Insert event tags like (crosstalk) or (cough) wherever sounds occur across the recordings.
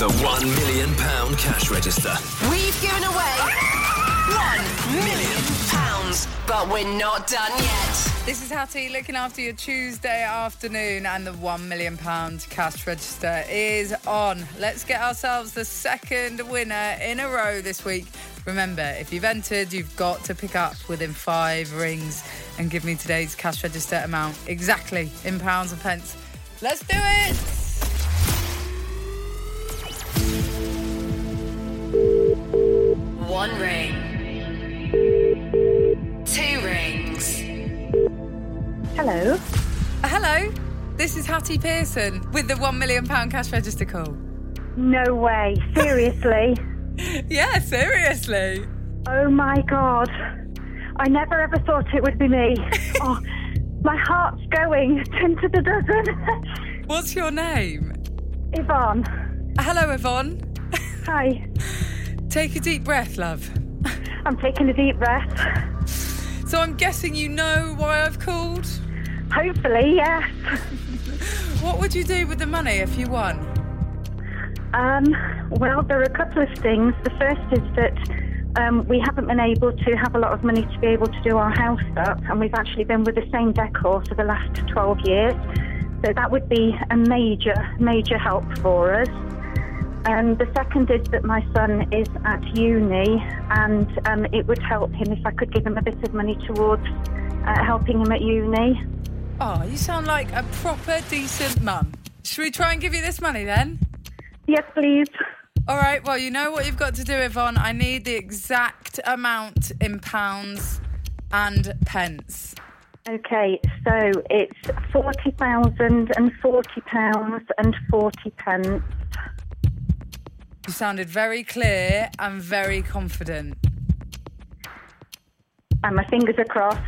The £1 million cash register. We've given away one million pounds, but we're not done yet. This is Hattie looking after your Tuesday afternoon, and the £1 million cash register is on. Let's get ourselves the second winner in a row this week. Remember, if you've entered, you've got to pick up within five rings and give me today's cash register amount exactly in pounds and pence. Let's do it! Hello. Uh, Hello, this is Hattie Pearson with the £1 million cash register call. No way. Seriously. (laughs) Yeah, seriously. oh my god. I never ever thought it would be me. (laughs) oh, my heart's going. (laughs) Ten to the dozen. What's your name? Yvonne. Hello, Yvonne. Hi. Take a deep breath, love. I'm taking a deep breath. So I'm guessing you know why I've called? Hopefully, yes. (laughs) What would you do with the money if you won? Um, well, there are a couple of things. The first is that um, we haven't been able to have a lot of money to be able to do our house up, and we've actually been with the same decor for the last 12 years. So that would be a major, major help for us. And the second is that my son is at uni, and um, it would help him if I could give him a bit of money towards uh, helping him at uni. Oh, you sound like a proper decent mum. Should we try and give you this money then? Yes, please. All right, well, you know what you've got to do, Yvonne. I need the exact amount in pounds and pence. Okay, so it's forty thousand and forty pounds and forty pence. You sounded very clear and very confident. And my fingers are crossed.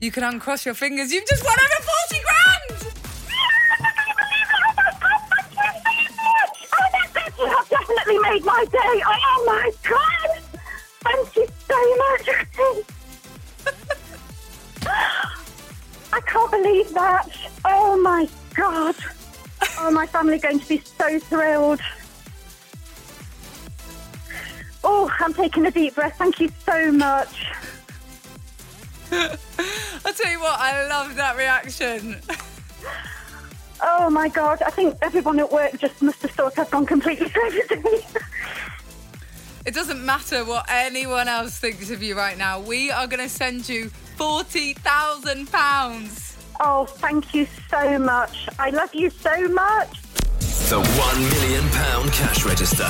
You can uncross your fingers. You've just won over 40 grand! I don't think you have definitely made my day. Oh my god! Thank you so much. (laughs) I can't believe that. Oh my god. Oh, my family are going to be so thrilled. Oh, I'm taking a deep breath. Thank you so much. (laughs) I'll you what, I love that reaction. Oh my god, I think everyone at work just must have thought I've gone completely crazy. It doesn't matter what anyone else thinks of you right now. We are going to send you £40,000. oh, thank you so much. I love you so much. The £1 million cash register.